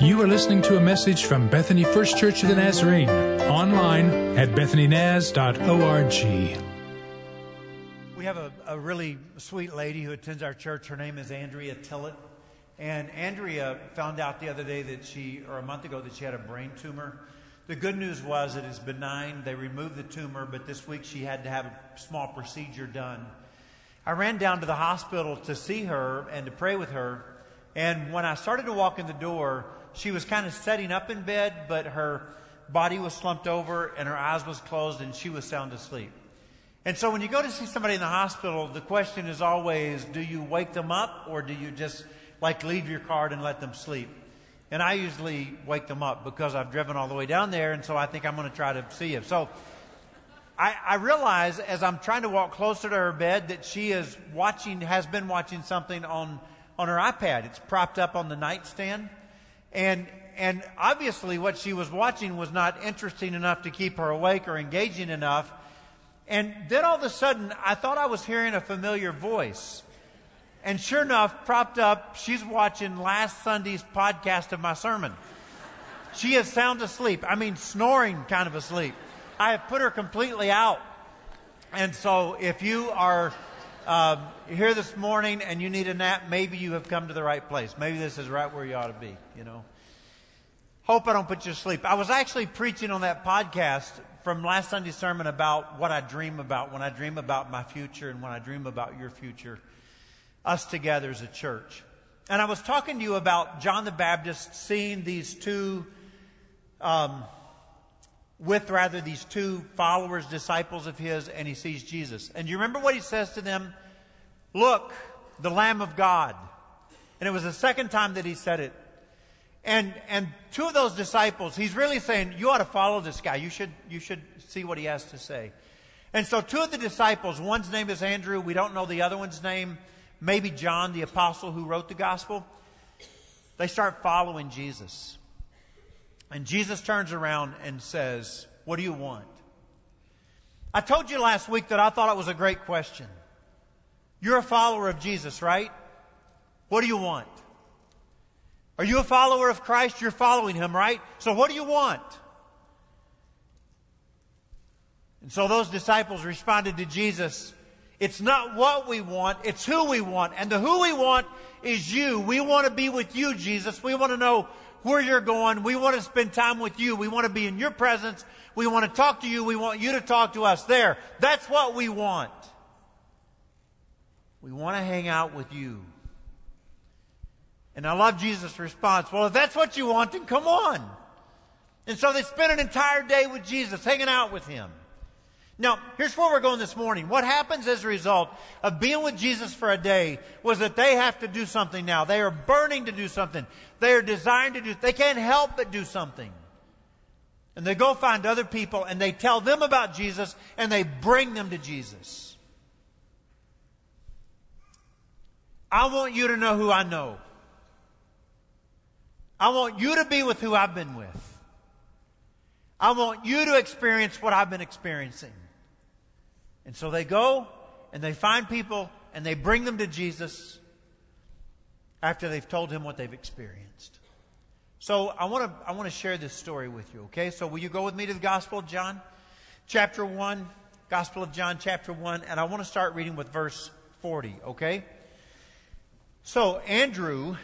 You are listening to a message from Bethany First Church of the Nazarene, online at bethanynaz.org. We have a, a really sweet lady who attends our church. Her name is Andrea Tillett. And Andrea found out the other day that she, or a month ago, that she had a brain tumor. The good news was it is benign. They removed the tumor, but this week she had to have a small procedure done. I ran down to the hospital to see her and to pray with her. And when I started to walk in the door, she was kind of setting up in bed, but her body was slumped over and her eyes was closed and she was sound asleep. And so when you go to see somebody in the hospital, the question is always, do you wake them up or do you just like leave your card and let them sleep? And I usually wake them up because I've driven all the way down there and so I think I'm going to try to see you. So I, I realize as I'm trying to walk closer to her bed that she is watching, has been watching something on, on her iPad. It's propped up on the nightstand. And, and obviously what she was watching was not interesting enough to keep her awake or engaging enough. And then all of a sudden, I thought I was hearing a familiar voice. And sure enough, propped up, she's watching last Sunday's podcast of my sermon. She is sound asleep. I mean, snoring kind of asleep. I have put her completely out. And so if you are um, here this morning and you need a nap, maybe you have come to the right place. Maybe this is right where you ought to be, you know. Hope I don't put you to sleep. I was actually preaching on that podcast from last Sunday's sermon about what I dream about when I dream about my future and when I dream about your future, us together as a church. And I was talking to you about John the Baptist seeing these two, um, with rather these two followers, disciples of his, and he sees Jesus. And you remember what he says to them? Look, the Lamb of God. And it was the second time that he said it. And, and two of those disciples, he's really saying, you ought to follow this guy. You should, you should see what he has to say. And so two of the disciples, one's name is Andrew. We don't know the other one's name. Maybe John, the apostle who wrote the gospel. They start following Jesus. And Jesus turns around and says, What do you want? I told you last week that I thought it was a great question. You're a follower of Jesus, right? What do you want? Are you a follower of Christ? You're following him, right? So what do you want? And so those disciples responded to Jesus, it's not what we want, it's who we want. And the who we want is you. We want to be with you, Jesus. We want to know where you're going. We want to spend time with you. We want to be in your presence. We want to talk to you. We want you to talk to us there. That's what we want. We want to hang out with you. And I love Jesus' response. Well, if that's what you want, then come on. And so they spent an entire day with Jesus, hanging out with him. Now, here's where we're going this morning. What happens as a result of being with Jesus for a day was that they have to do something now. They are burning to do something. They are designed to do, they can't help but do something. And they go find other people and they tell them about Jesus and they bring them to Jesus. I want you to know who I know. I want you to be with who I've been with. I want you to experience what I've been experiencing. And so they go and they find people and they bring them to Jesus after they've told him what they've experienced. So I want to I want to share this story with you, okay? So will you go with me to the Gospel of John, chapter 1, Gospel of John chapter 1, and I want to start reading with verse 40, okay? So Andrew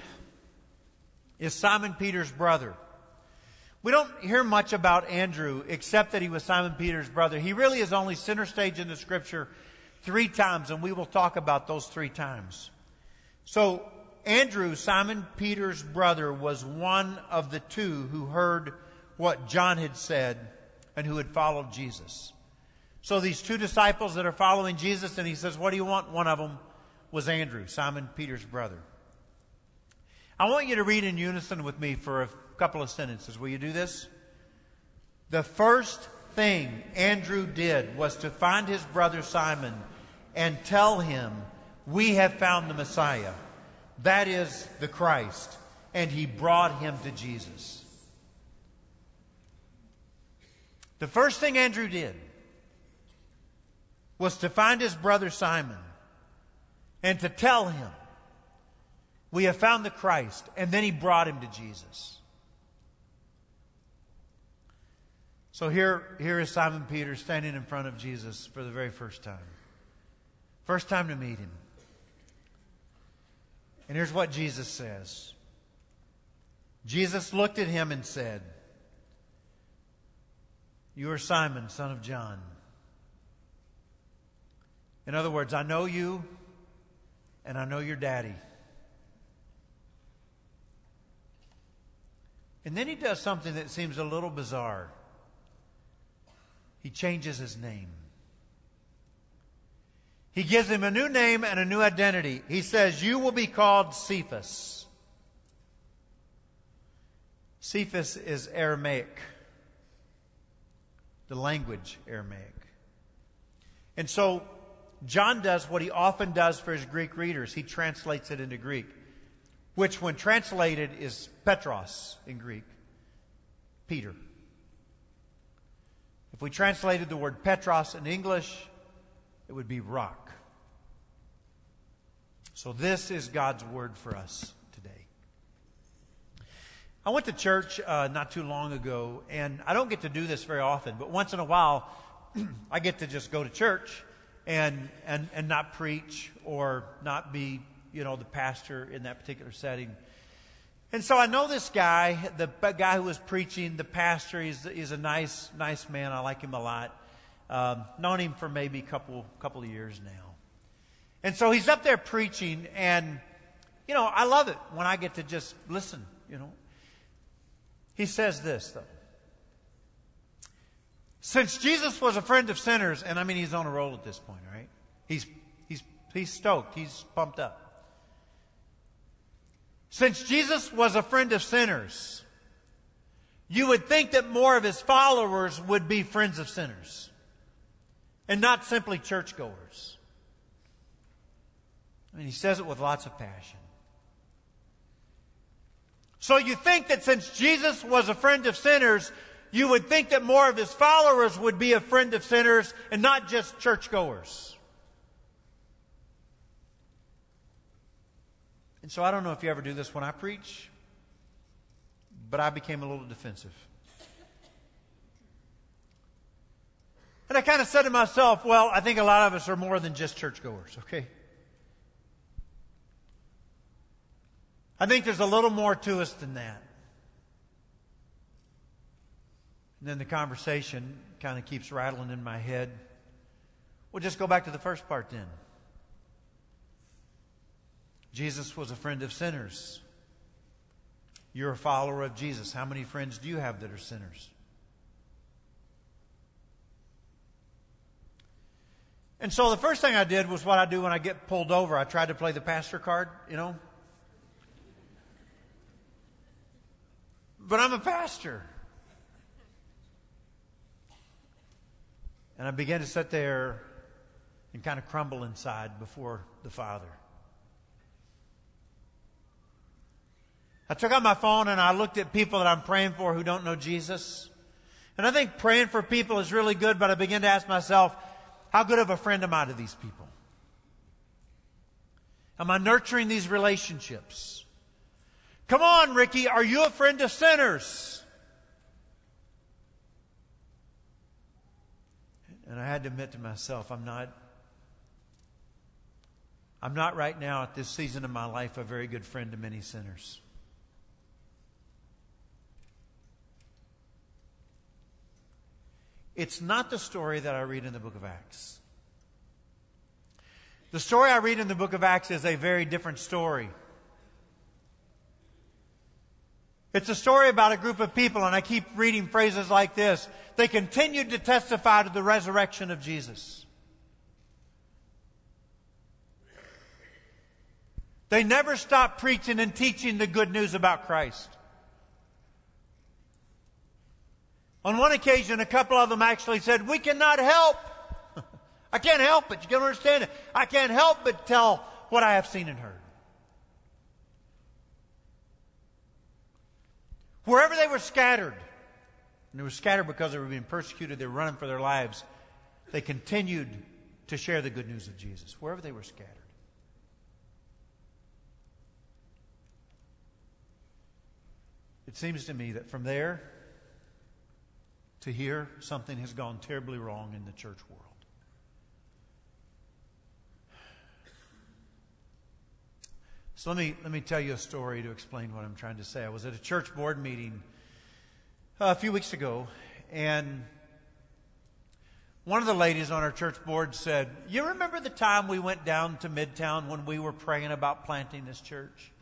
is Simon Peter's brother. We don't hear much about Andrew except that he was Simon Peter's brother. He really is only center stage in the scripture three times, and we will talk about those three times. So, Andrew, Simon Peter's brother, was one of the two who heard what John had said and who had followed Jesus. So these two disciples that are following Jesus, and he says, What do you want? One of them was Andrew, Simon Peter's brother. I want you to read in unison with me for a couple of sentences. Will you do this? The first thing Andrew did was to find his brother Simon and tell him, We have found the Messiah. That is the Christ. And he brought him to Jesus. The first thing Andrew did was to find his brother Simon and to tell him, We have found the Christ. And then he brought him to Jesus. So here, here is Simon Peter standing in front of Jesus for the very first time. First time to meet him. And here's what Jesus says Jesus looked at him and said, You are Simon, son of John. In other words, I know you and I know your daddy. And then he does something that seems a little bizarre he changes his name. He gives him a new name and a new identity. He says, You will be called Cephas. Cephas is Aramaic, the language Aramaic. And so John does what he often does for his Greek readers. He translates it into Greek, which, when translated, is Petros in Greek, Peter. If we translated the word Petros in English, it would be rock. So this is God's word for us today. I went to church uh, not too long ago, and I don't get to do this very often, but once in a while, I get to just go to church and, and, and not preach or not be, you know, the pastor in that particular setting. And so I know this guy, the guy who was preaching, the pastor. He's, he's a nice, nice man. I like him a lot. Um, known him for maybe a couple, couple of years now. And so he's up there preaching, and, you know, I love it when I get to just listen, you know. He says this, though. Since Jesus was a friend of sinners, and I mean, he's on a roll at this point, right? He's, he's, he's stoked. He's pumped up. Since Jesus was a friend of sinners, you would think that more of his followers would be friends of sinners and not simply churchgoers. I mean, he says it with lots of passion. So you think that since Jesus was a friend of sinners, you would think that more of his followers would be a friend of sinners and not just churchgoers. And so I don't know if you ever do this when I preach, but I became a little defensive. And I kind of said to myself, well, I think a lot of us are more than just churchgoers, okay? I think there's a little more to us than that. And then the conversation kind of keeps rattling in my head. We'll just go back to the first part then. Jesus was a friend of sinners. You're a follower of Jesus. How many friends do you have that are sinners? And so the first thing I did was what I do when I get pulled over. I tried to play the pastor card, you know. But I'm a pastor. And I began to sit there and kind of crumble inside before the Father. I took out my phone and I looked at people that I'm praying for who don't know Jesus. And I think praying for people is really good, but I began to ask myself, how good of a friend am I to these people? Am I nurturing these relationships? Come on, Ricky, are you a friend of sinners? And I had to admit to myself, I'm not. I'm not right now at this season of my life a very good friend to many sinners. It's not the story that I read in the book of Acts. The story I read in the book of Acts is a very different story. It's a story about a group of people, and I keep reading phrases like this. They continued to testify to the resurrection of Jesus. They never stopped preaching and teaching the good news about Christ. On one occasion, a couple of them actually said, We cannot help. I can't help it. You can understand it. I can't help but tell what I have seen and heard. Wherever they were scattered, and they were scattered because they were being persecuted, they were running for their lives, they continued to share the good news of Jesus, wherever they were scattered. It seems to me that from there, to hear something has gone terribly wrong in the church world. So let me, let me tell you a story to explain what I'm trying to say. I was at a church board meeting uh, a few weeks ago, and one of the ladies on our church board said, You remember the time we went down to Midtown when we were praying about planting this church?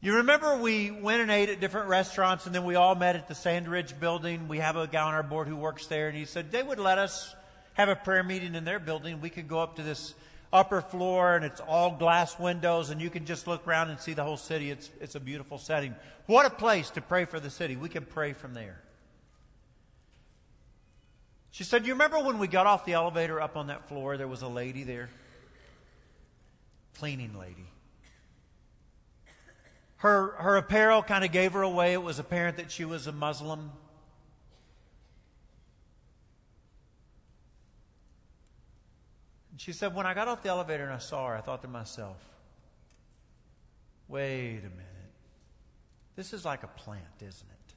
You remember we went and ate at different restaurants and then we all met at the Sandridge building. We have a guy on our board who works there and he said they would let us have a prayer meeting in their building. We could go up to this upper floor and it's all glass windows and you can just look around and see the whole city. It's, it's a beautiful setting. What a place to pray for the city. We can pray from there. She said, You remember when we got off the elevator up on that floor, there was a lady there? Cleaning lady. Her, her apparel kind of gave her away. It was apparent that she was a Muslim. She said, When I got off the elevator and I saw her, I thought to myself, wait a minute. This is like a plant, isn't it?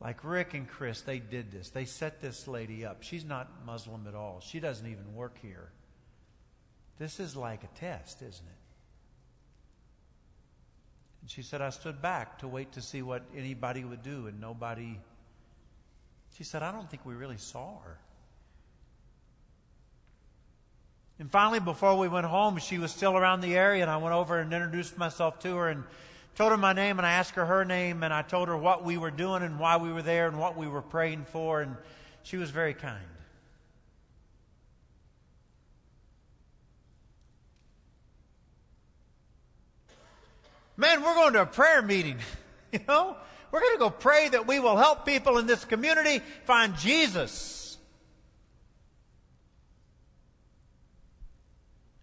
Like Rick and Chris, they did this. They set this lady up. She's not Muslim at all. She doesn't even work here. This is like a test, isn't it? And she said, I stood back to wait to see what anybody would do, and nobody. She said, I don't think we really saw her. And finally, before we went home, she was still around the area, and I went over and introduced myself to her and told her my name, and I asked her her name, and I told her what we were doing and why we were there and what we were praying for, and she was very kind. Man, we're going to a prayer meeting, you know? We're going to go pray that we will help people in this community find Jesus.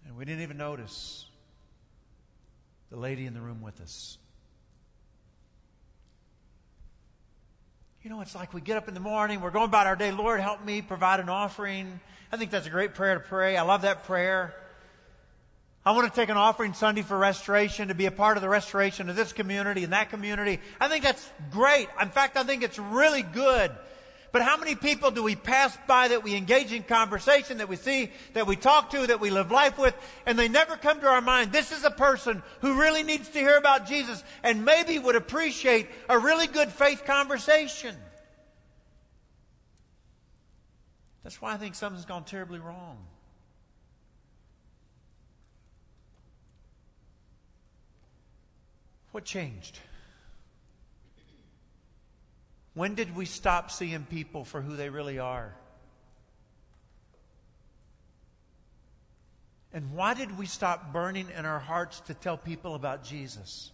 And we didn't even notice the lady in the room with us. You know, it's like we get up in the morning, we're going about our day, Lord, help me provide an offering. I think that's a great prayer to pray. I love that prayer. I want to take an offering Sunday for restoration, to be a part of the restoration of this community and that community. I think that's great. In fact, I think it's really good but how many people do we pass by that we engage in conversation, that we see, that we talk to, that we live life with, and they never come to our mind? This is a person who really needs to hear about Jesus and maybe would appreciate a really good faith conversation. That's why I think something's gone terribly wrong. What changed? When did we stop seeing people for who they really are? And why did we stop burning in our hearts to tell people about Jesus?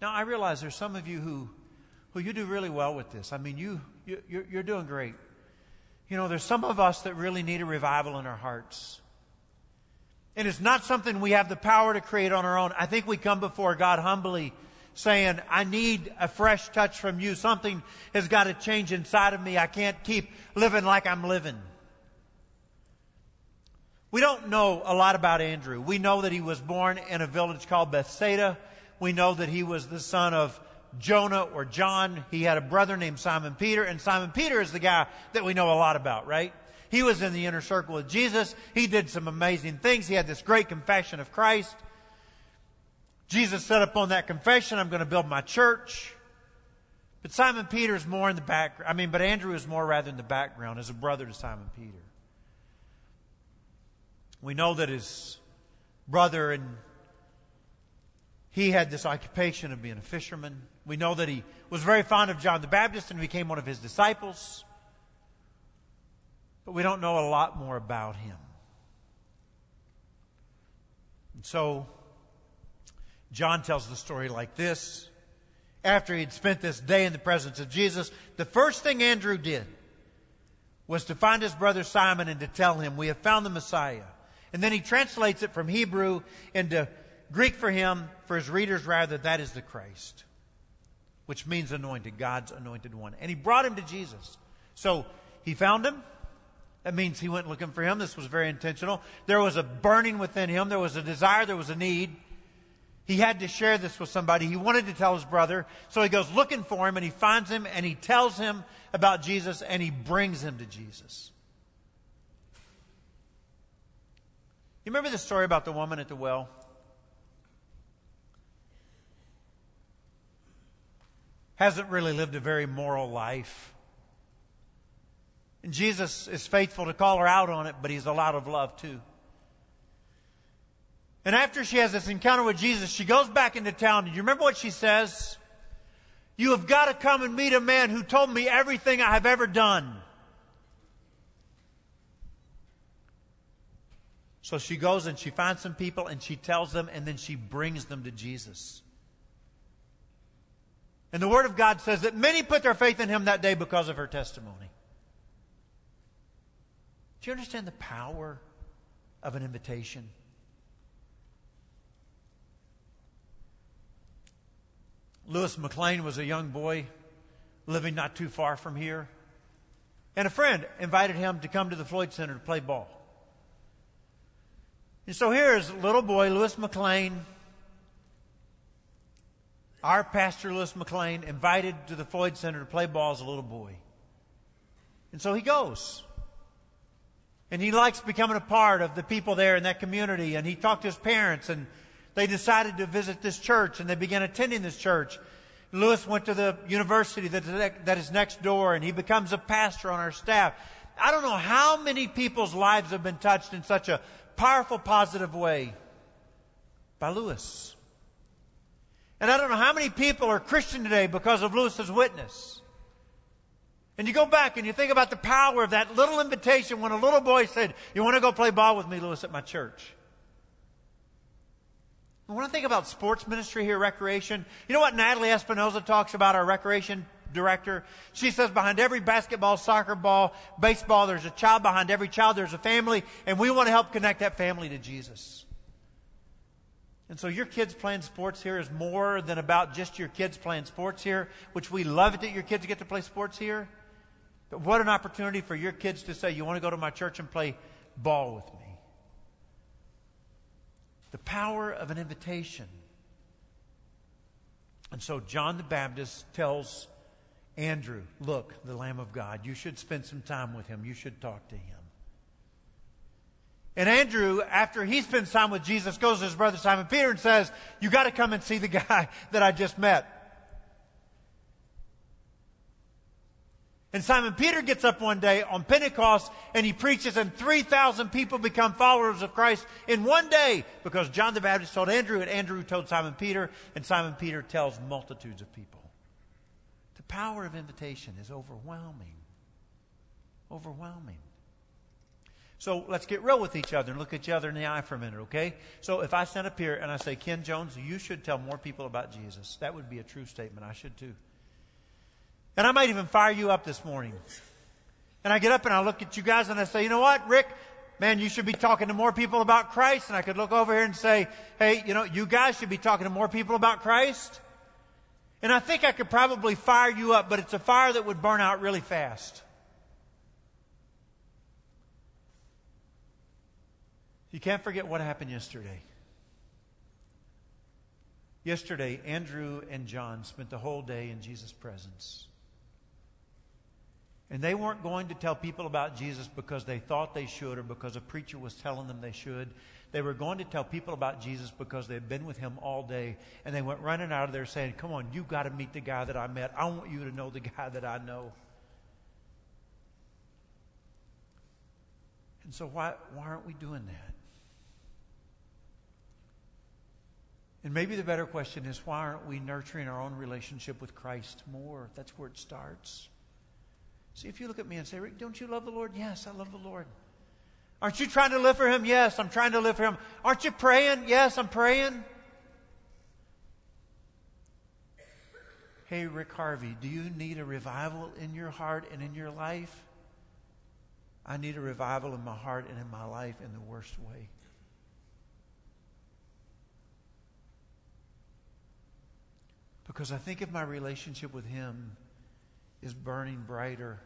Now, I realize there's some of you who, who you do really well with this. I mean, you, you, you're, you're doing great. You know, there's some of us that really need a revival in our hearts. And it's not something we have the power to create on our own. I think we come before God humbly saying, I need a fresh touch from you. Something has got to change inside of me. I can't keep living like I'm living. We don't know a lot about Andrew. We know that he was born in a village called Bethsaida. We know that he was the son of Jonah or John. He had a brother named Simon Peter, and Simon Peter is the guy that we know a lot about, right? He was in the inner circle with Jesus. He did some amazing things. He had this great confession of Christ. Jesus said upon that confession, I'm going to build my church. But Simon Peter is more in the background. I mean, but Andrew is more rather in the background as a brother to Simon Peter. We know that his brother and he had this occupation of being a fisherman. We know that he was very fond of John the Baptist and became one of his disciples. But we don't know a lot more about him. And so John tells the story like this. After he'd spent this day in the presence of Jesus, the first thing Andrew did was to find his brother Simon and to tell him, We have found the Messiah. And then he translates it from Hebrew into Greek for him, for his readers rather, that is the Christ, which means anointed, God's anointed one. And he brought him to Jesus. So he found him. That means he went looking for him. This was very intentional. There was a burning within him. There was a desire. There was a need. He had to share this with somebody. He wanted to tell his brother. So he goes looking for him and he finds him and he tells him about Jesus and he brings him to Jesus. You remember the story about the woman at the well? Hasn't really lived a very moral life. And Jesus is faithful to call her out on it, but he's a lot of love too. And after she has this encounter with Jesus, she goes back into town. Do you remember what she says? You have got to come and meet a man who told me everything I have ever done. So she goes and she finds some people and she tells them and then she brings them to Jesus. And the Word of God says that many put their faith in him that day because of her testimony. Do you understand the power of an invitation? Lewis McLean was a young boy living not too far from here. And a friend invited him to come to the Floyd Center to play ball. And so here's little boy Lewis McLean, our pastor Lewis McLean, invited to the Floyd Center to play ball as a little boy. And so he goes. And he likes becoming a part of the people there in that community. And he talked to his parents and they decided to visit this church and they began attending this church. Lewis went to the university that is next door and he becomes a pastor on our staff. I don't know how many people's lives have been touched in such a powerful, positive way by Lewis. And I don't know how many people are Christian today because of Lewis's witness. And you go back and you think about the power of that little invitation when a little boy said, You want to go play ball with me, Lewis, at my church? When I think about sports ministry here, recreation, you know what Natalie Espinoza talks about, our recreation director? She says behind every basketball, soccer ball, baseball, there's a child. Behind every child, there's a family. And we want to help connect that family to Jesus. And so your kids playing sports here is more than about just your kids playing sports here, which we love it that your kids get to play sports here. But what an opportunity for your kids to say, you want to go to my church and play ball with me. The power of an invitation. And so John the Baptist tells Andrew, Look, the Lamb of God, you should spend some time with him. You should talk to him. And Andrew, after he spends time with Jesus, goes to his brother Simon Peter and says, You got to come and see the guy that I just met. And Simon Peter gets up one day on Pentecost and he preaches, and 3,000 people become followers of Christ in one day because John the Baptist told Andrew, and Andrew told Simon Peter, and Simon Peter tells multitudes of people. The power of invitation is overwhelming. Overwhelming. So let's get real with each other and look each other in the eye for a minute, okay? So if I stand up here and I say, Ken Jones, you should tell more people about Jesus, that would be a true statement. I should too. And I might even fire you up this morning. And I get up and I look at you guys and I say, you know what, Rick? Man, you should be talking to more people about Christ. And I could look over here and say, hey, you know, you guys should be talking to more people about Christ. And I think I could probably fire you up, but it's a fire that would burn out really fast. You can't forget what happened yesterday. Yesterday, Andrew and John spent the whole day in Jesus' presence. And they weren't going to tell people about Jesus because they thought they should or because a preacher was telling them they should. They were going to tell people about Jesus because they'd been with him all day. And they went running out of there saying, Come on, you've got to meet the guy that I met. I want you to know the guy that I know. And so, why, why aren't we doing that? And maybe the better question is why aren't we nurturing our own relationship with Christ more? That's where it starts. See, if you look at me and say, Rick, don't you love the Lord? Yes, I love the Lord. Aren't you trying to live for Him? Yes, I'm trying to live for Him. Aren't you praying? Yes, I'm praying. Hey, Rick Harvey, do you need a revival in your heart and in your life? I need a revival in my heart and in my life in the worst way. Because I think if my relationship with Him is burning brighter,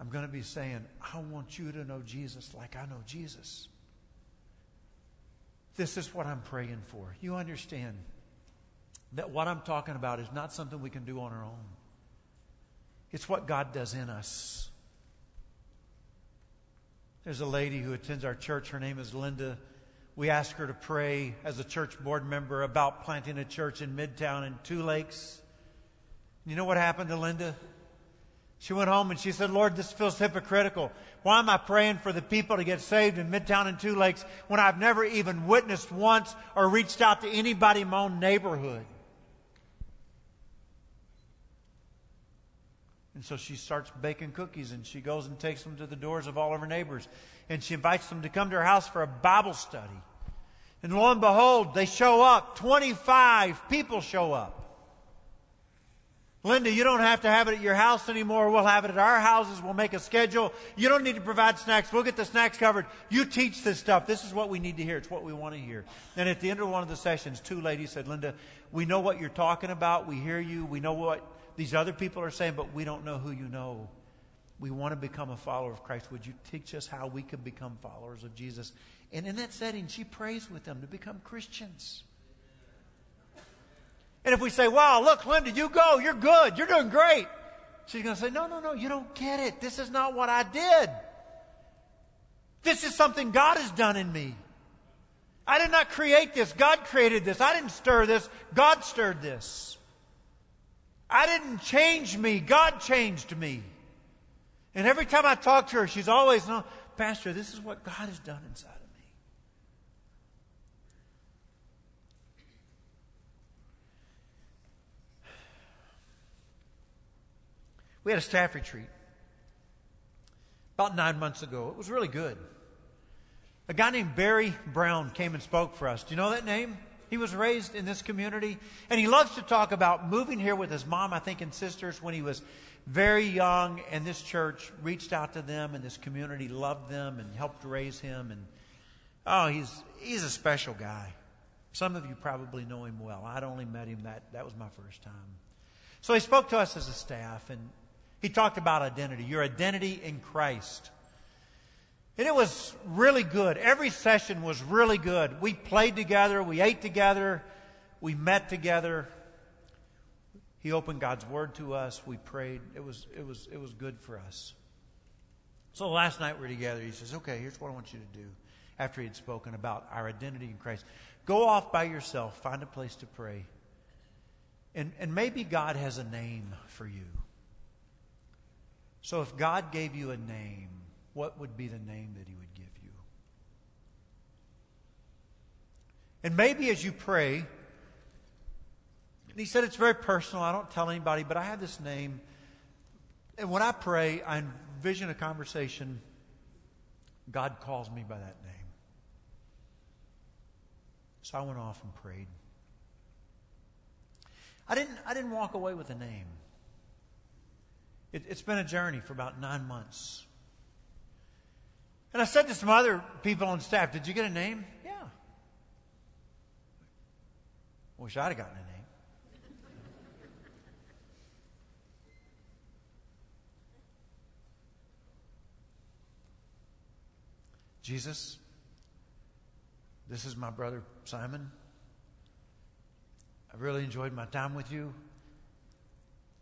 I'm going to be saying, I want you to know Jesus like I know Jesus. This is what I'm praying for. You understand that what I'm talking about is not something we can do on our own. It's what God does in us. There's a lady who attends our church. Her name is Linda. We asked her to pray as a church board member about planting a church in Midtown in Tulakes. You know what happened to Linda? She went home and she said, Lord, this feels hypocritical. Why am I praying for the people to get saved in Midtown and Tulakes when I've never even witnessed once or reached out to anybody in my own neighborhood? And so she starts baking cookies and she goes and takes them to the doors of all of her neighbors. And she invites them to come to her house for a Bible study. And lo and behold, they show up. 25 people show up. Linda, you don't have to have it at your house anymore. We'll have it at our houses. We'll make a schedule. You don't need to provide snacks. We'll get the snacks covered. You teach this stuff. This is what we need to hear. It's what we want to hear. And at the end of one of the sessions, two ladies said, Linda, we know what you're talking about. We hear you. We know what these other people are saying, but we don't know who you know. We want to become a follower of Christ. Would you teach us how we can become followers of Jesus? And in that setting, she prays with them to become Christians. And if we say, wow, look, Linda, you go, you're good, you're doing great, she's going to say, no, no, no, you don't get it. This is not what I did. This is something God has done in me. I did not create this. God created this. I didn't stir this. God stirred this. I didn't change me. God changed me. And every time I talk to her, she's always, no, Pastor, this is what God has done inside of me. We had a staff retreat about nine months ago. It was really good. A guy named Barry Brown came and spoke for us. Do you know that name? He was raised in this community, and he loves to talk about moving here with his mom, I think, and sisters when he was very young, and this church reached out to them, and this community loved them and helped raise him. And oh, he's he's a special guy. Some of you probably know him well. I'd only met him that that was my first time. So he spoke to us as a staff, and he talked about identity. Your identity in Christ. And it was really good. Every session was really good. We played together, we ate together, we met together. He opened God's word to us. We prayed. It was it was it was good for us. So last night we were together. He says, "Okay, here's what I want you to do." After he had spoken about our identity in Christ, go off by yourself, find a place to pray, and and maybe God has a name for you. So if God gave you a name, what would be the name that He would give you? And maybe as you pray, he said it's very personal, I don't tell anybody, but I have this name. And when I pray, I envision a conversation. God calls me by that name. So I went off and prayed. I didn't, I didn't walk away with a name. It, it's been a journey for about nine months. And I said to some other people on staff, Did you get a name? Yeah. Wish I'd have gotten a name. Jesus, this is my brother Simon. I really enjoyed my time with you,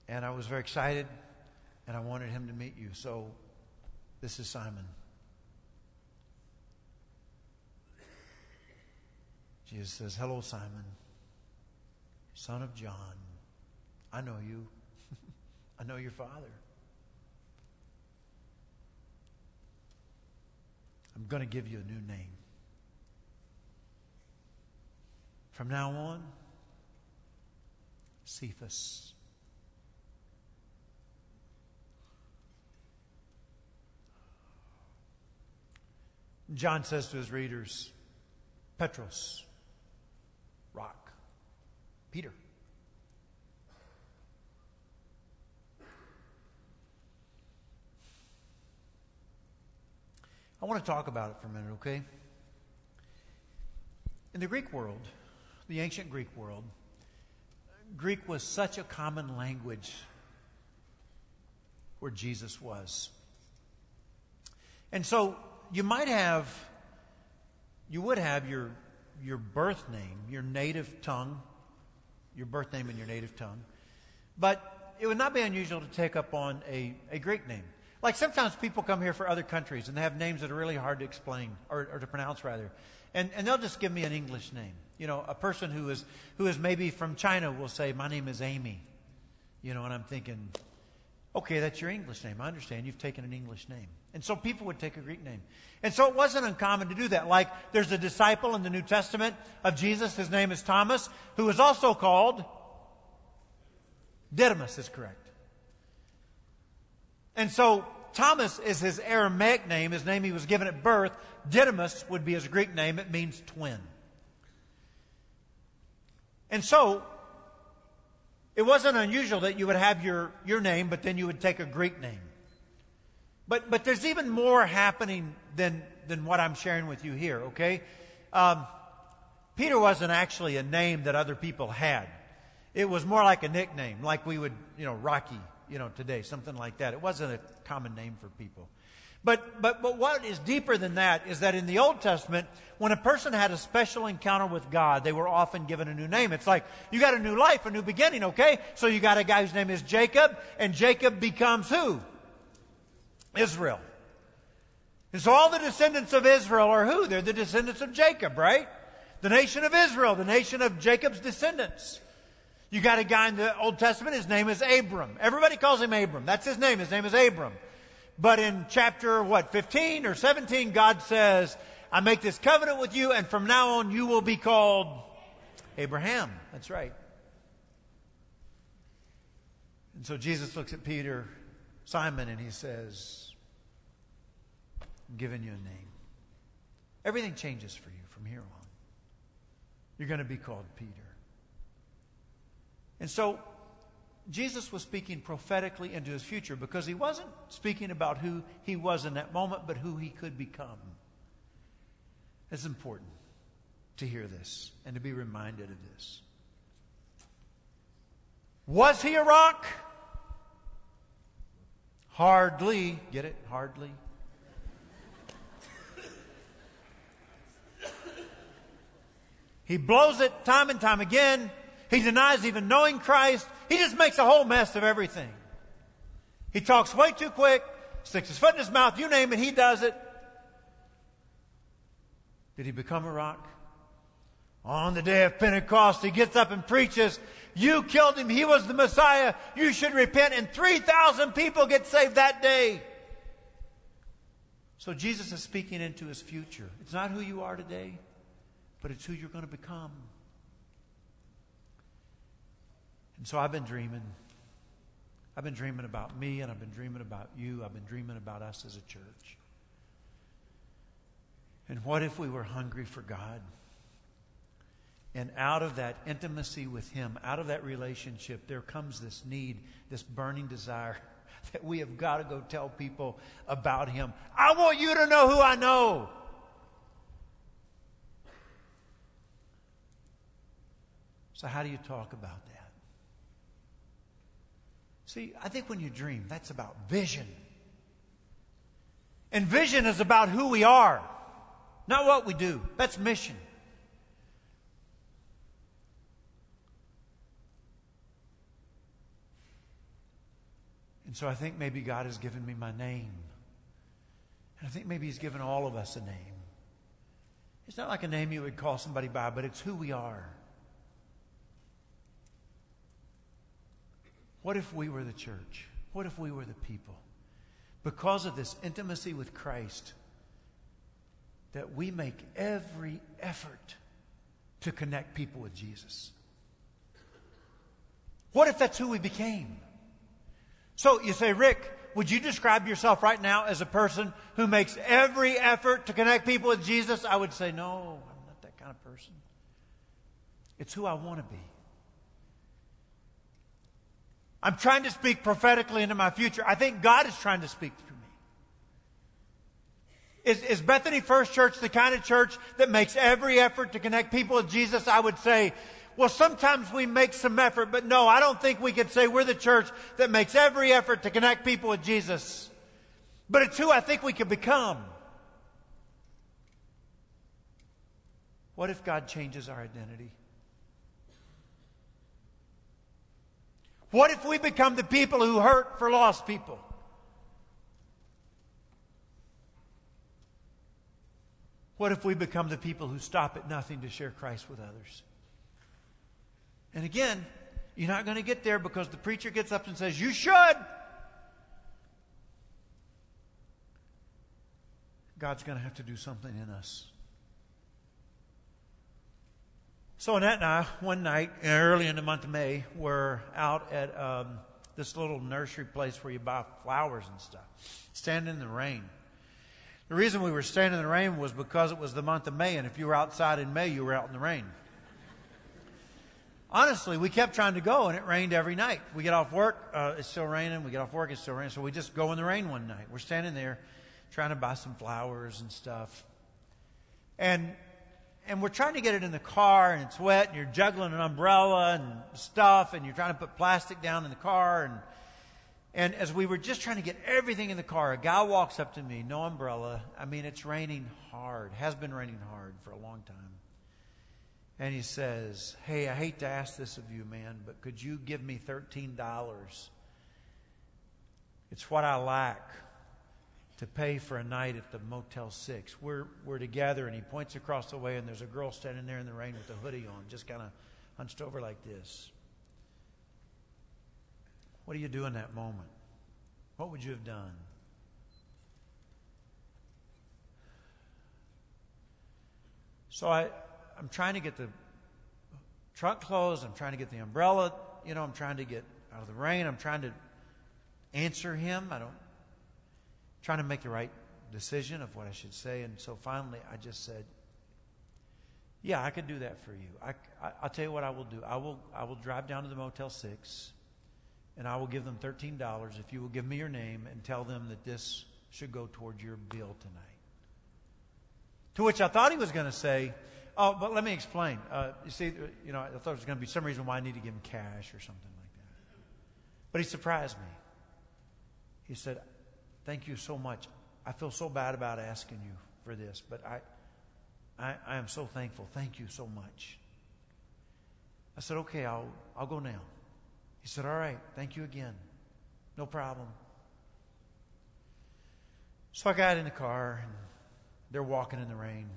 and I was very excited, and I wanted him to meet you. So, this is Simon. Jesus says, Hello, Simon, son of John. I know you. I know your father. I'm going to give you a new name. From now on, Cephas. John says to his readers, Petros, rock. Peter. I want to talk about it for a minute, okay? In the Greek world, the ancient Greek world, Greek was such a common language where Jesus was. And so you might have, you would have your your birth name, your native tongue, your birth name in your native tongue. But it would not be unusual to take up on a, a Greek name. Like sometimes people come here for other countries and they have names that are really hard to explain or, or to pronounce rather. And, and they'll just give me an English name. You know, a person who is, who is maybe from China will say, my name is Amy. You know, and I'm thinking, okay, that's your English name. I understand. You've taken an English name. And so people would take a Greek name. And so it wasn't uncommon to do that. Like there's a disciple in the New Testament of Jesus. His name is Thomas, who is also called Didymus is correct. And so Thomas is his Aramaic name, his name he was given at birth. Didymus would be his Greek name. It means twin. And so, it wasn't unusual that you would have your, your name, but then you would take a Greek name. But, but there's even more happening than, than what I'm sharing with you here, okay? Um, Peter wasn't actually a name that other people had. It was more like a nickname, like we would, you know, Rocky you know, today, something like that. It wasn't a common name for people. But, but, but what is deeper than that is that in the Old Testament, when a person had a special encounter with God, they were often given a new name. It's like, you got a new life, a new beginning, okay? So you got a guy whose name is Jacob, and Jacob becomes who? Israel. And so all the descendants of Israel are who? They're the descendants of Jacob, right? The nation of Israel, the nation of Jacob's descendants. You got a guy in the Old Testament, his name is Abram. Everybody calls him Abram. That's his name. His name is Abram. But in chapter, what, 15 or 17, God says, I make this covenant with you, and from now on you will be called Abraham. That's right. And so Jesus looks at Peter, Simon, and he says, I'm giving you a name. Everything changes for you from here on. You're going to be called Peter. And so Jesus was speaking prophetically into his future because he wasn't speaking about who he was in that moment, but who he could become. It's important to hear this and to be reminded of this. Was he a rock? Hardly. Get it? Hardly. he blows it time and time again. He denies even knowing Christ. He just makes a whole mess of everything. He talks way too quick, sticks his foot in his mouth, you name it, he does it. Did he become a rock? On the day of Pentecost, he gets up and preaches, You killed him, he was the Messiah, you should repent, and 3,000 people get saved that day. So Jesus is speaking into his future. It's not who you are today, but it's who you're going to become. And so I've been dreaming. I've been dreaming about me, and I've been dreaming about you. I've been dreaming about us as a church. And what if we were hungry for God? And out of that intimacy with Him, out of that relationship, there comes this need, this burning desire that we have got to go tell people about Him. I want you to know who I know. So, how do you talk about that? See, I think when you dream, that's about vision. And vision is about who we are, not what we do. That's mission. And so I think maybe God has given me my name. And I think maybe He's given all of us a name. It's not like a name you would call somebody by, but it's who we are. What if we were the church? What if we were the people? Because of this intimacy with Christ, that we make every effort to connect people with Jesus. What if that's who we became? So you say, Rick, would you describe yourself right now as a person who makes every effort to connect people with Jesus? I would say, no, I'm not that kind of person. It's who I want to be. I'm trying to speak prophetically into my future. I think God is trying to speak through me. Is, is Bethany First Church the kind of church that makes every effort to connect people with Jesus? I would say, well, sometimes we make some effort, but no, I don't think we could say we're the church that makes every effort to connect people with Jesus. But it's who I think we could become. What if God changes our identity? What if we become the people who hurt for lost people? What if we become the people who stop at nothing to share Christ with others? And again, you're not going to get there because the preacher gets up and says, You should. God's going to have to do something in us. So Annette and I, one night, early in the month of May, were out at um, this little nursery place where you buy flowers and stuff, standing in the rain. The reason we were standing in the rain was because it was the month of May, and if you were outside in May, you were out in the rain. Honestly, we kept trying to go, and it rained every night. We get off work, uh, it's still raining. We get off work, it's still raining. So we just go in the rain one night. We're standing there trying to buy some flowers and stuff. And and we're trying to get it in the car and it's wet and you're juggling an umbrella and stuff and you're trying to put plastic down in the car and and as we were just trying to get everything in the car, a guy walks up to me, no umbrella. I mean, it's raining hard, has been raining hard for a long time. And he says, Hey, I hate to ask this of you, man, but could you give me $13? It's what I lack to pay for a night at the Motel 6. We're, we're together, and he points across the way, and there's a girl standing there in the rain with a hoodie on, just kind of hunched over like this. What do you do in that moment? What would you have done? So I, I'm trying to get the trunk closed. I'm trying to get the umbrella. You know, I'm trying to get out of the rain. I'm trying to answer him. I don't trying to make the right decision of what I should say. And so finally, I just said, "Yeah, I could do that for you. I, will tell you what I will do. I will I will drive down to the Motel Six, and I will give them thirteen dollars if you will give me your name and tell them that this should go towards your bill tonight." To which I thought he was going to say, "Oh, but let me explain. Uh, you see, you know, I thought there was going to be some reason why I need to give him cash or something like that." But he surprised me. He said, Thank you so much. I feel so bad about asking you for this, but I, I, I am so thankful. Thank you so much. I said, okay, I'll, I'll go now. He said, all right, thank you again. No problem. So I got in the car, and they're walking in the rain.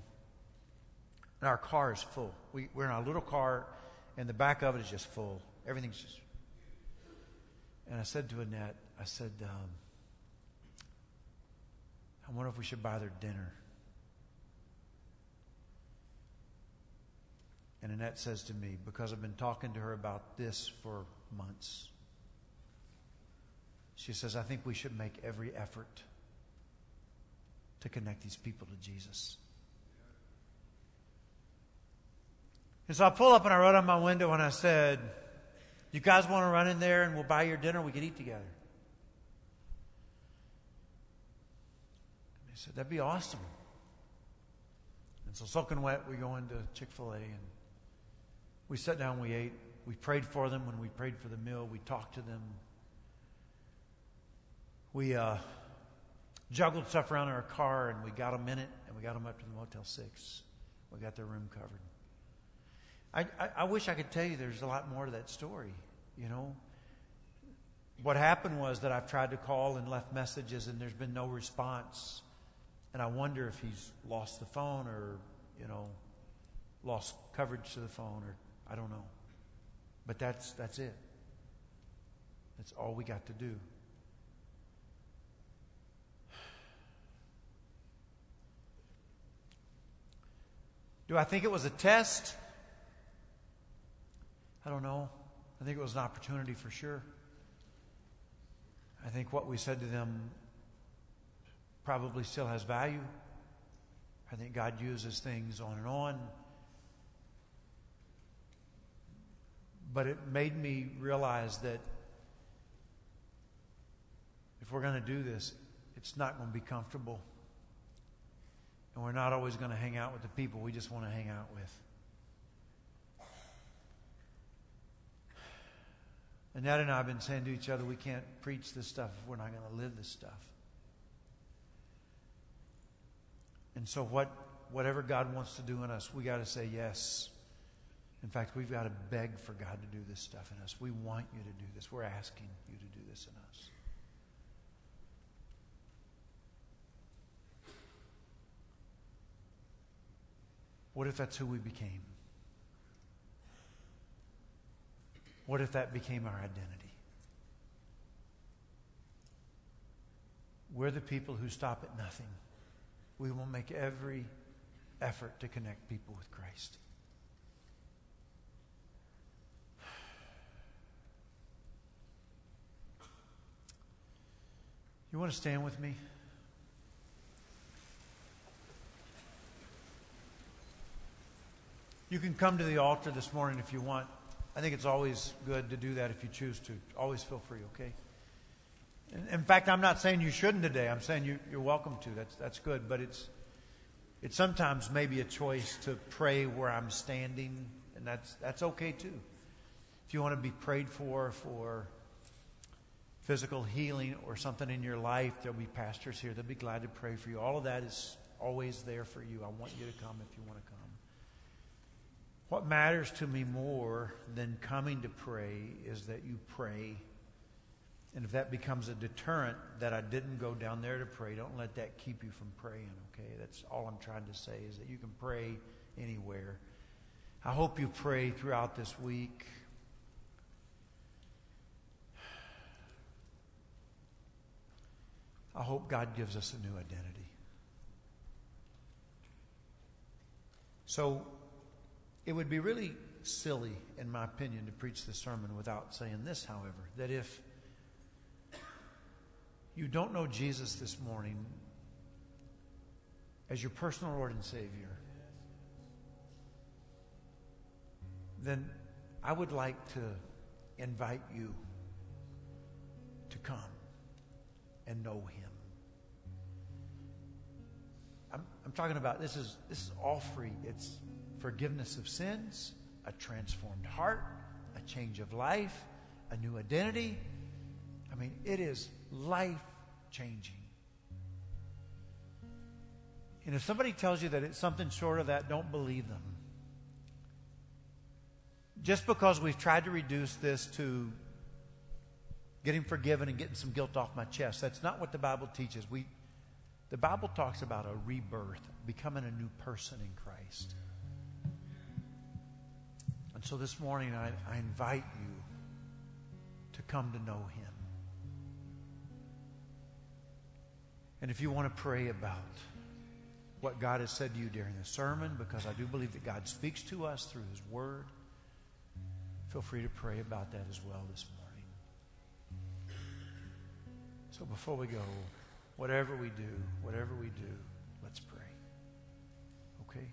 And our car is full. We, we're in our little car, and the back of it is just full. Everything's just. And I said to Annette, I said, um, I wonder if we should buy their dinner. And Annette says to me, because I've been talking to her about this for months, she says, I think we should make every effort to connect these people to Jesus. And so I pull up and I wrote on my window and I said, You guys want to run in there and we'll buy your dinner? We could eat together. Said, That'd be awesome. And so, soaking wet, we go into Chick fil A and we sat down, we ate. We prayed for them when we prayed for the meal. We talked to them. We uh, juggled stuff around in our car and we got them in it and we got them up to the Motel 6. We got their room covered. I, I, I wish I could tell you there's a lot more to that story, you know. What happened was that I've tried to call and left messages and there's been no response. And I wonder if he's lost the phone or, you know, lost coverage to the phone or I don't know. But that's that's it. That's all we got to do. Do I think it was a test? I don't know. I think it was an opportunity for sure. I think what we said to them probably still has value. I think God uses things on and on. But it made me realize that if we're going to do this, it's not going to be comfortable. And we're not always going to hang out with the people we just want to hang out with. Annette and I have been saying to each other, we can't preach this stuff if we're not going to live this stuff. And so, what whatever God wants to do in us, we got to say yes. In fact, we've got to beg for God to do this stuff in us. We want you to do this. We're asking you to do this in us. What if that's who we became? What if that became our identity? We're the people who stop at nothing. We will make every effort to connect people with Christ. You want to stand with me? You can come to the altar this morning if you want. I think it's always good to do that if you choose to. Always feel free, okay? In fact, I'm not saying you shouldn't today. I'm saying you, are welcome to. That's, that's good. But it's, it's sometimes maybe a choice to pray where I'm standing, and that's, that's okay too. If you want to be prayed for, for physical healing or something in your life, there'll be pastors here. They'll be glad to pray for you. All of that is always there for you. I want you to come if you want to come. What matters to me more than coming to pray is that you pray. And if that becomes a deterrent that I didn't go down there to pray, don't let that keep you from praying, okay? That's all I'm trying to say is that you can pray anywhere. I hope you pray throughout this week. I hope God gives us a new identity. So, it would be really silly, in my opinion, to preach this sermon without saying this, however, that if you don't know Jesus this morning as your personal Lord and Savior, then I would like to invite you to come and know Him. I'm, I'm talking about this is this is all free. It's forgiveness of sins, a transformed heart, a change of life, a new identity. I mean, it is life changing. And if somebody tells you that it's something short of that, don't believe them. Just because we've tried to reduce this to getting forgiven and getting some guilt off my chest, that's not what the Bible teaches. We, the Bible talks about a rebirth, becoming a new person in Christ. And so this morning, I, I invite you to come to know Him. And if you want to pray about what God has said to you during the sermon, because I do believe that God speaks to us through His Word, feel free to pray about that as well this morning. So before we go, whatever we do, whatever we do, let's pray. Okay?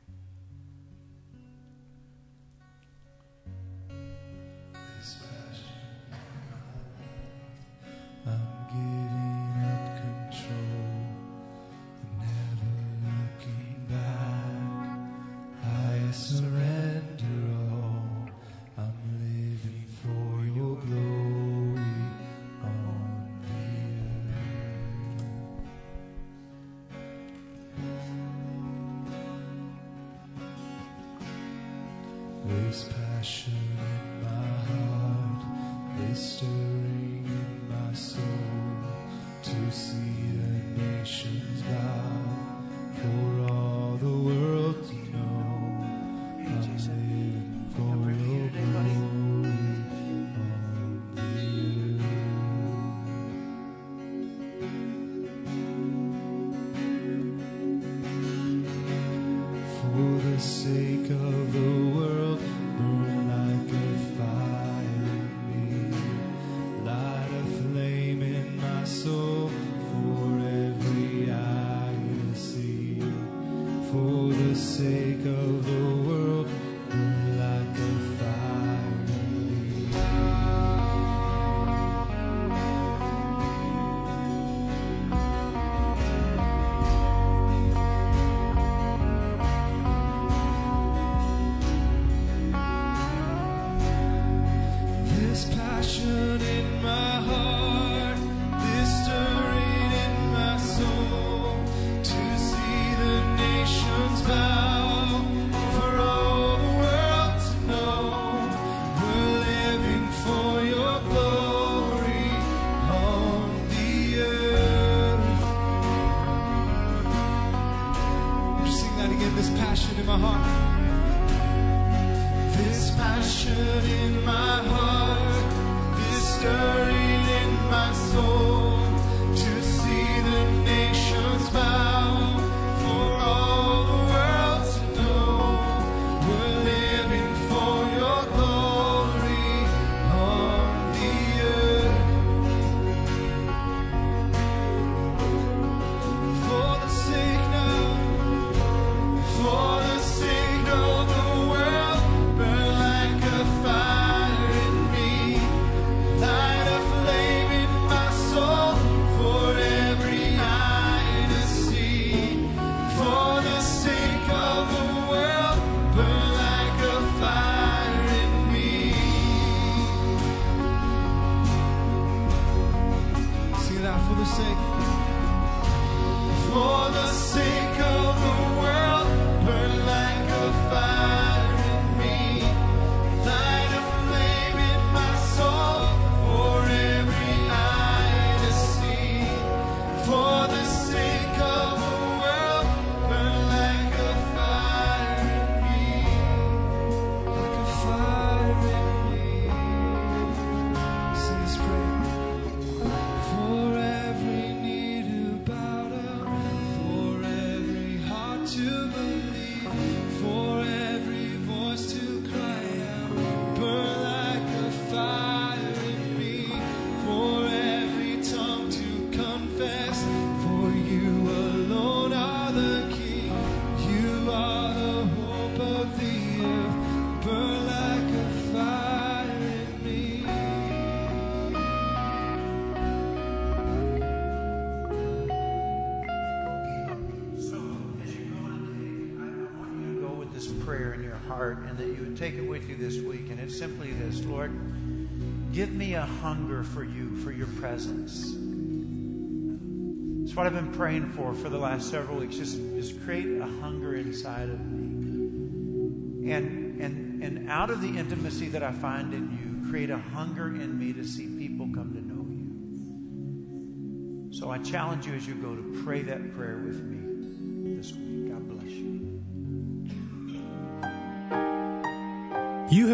This Lord, give me a hunger for you, for your presence. It's what I've been praying for for the last several weeks. Just, just create a hunger inside of me. And, and, and out of the intimacy that I find in you, create a hunger in me to see people come to know you. So I challenge you as you go to pray that prayer with me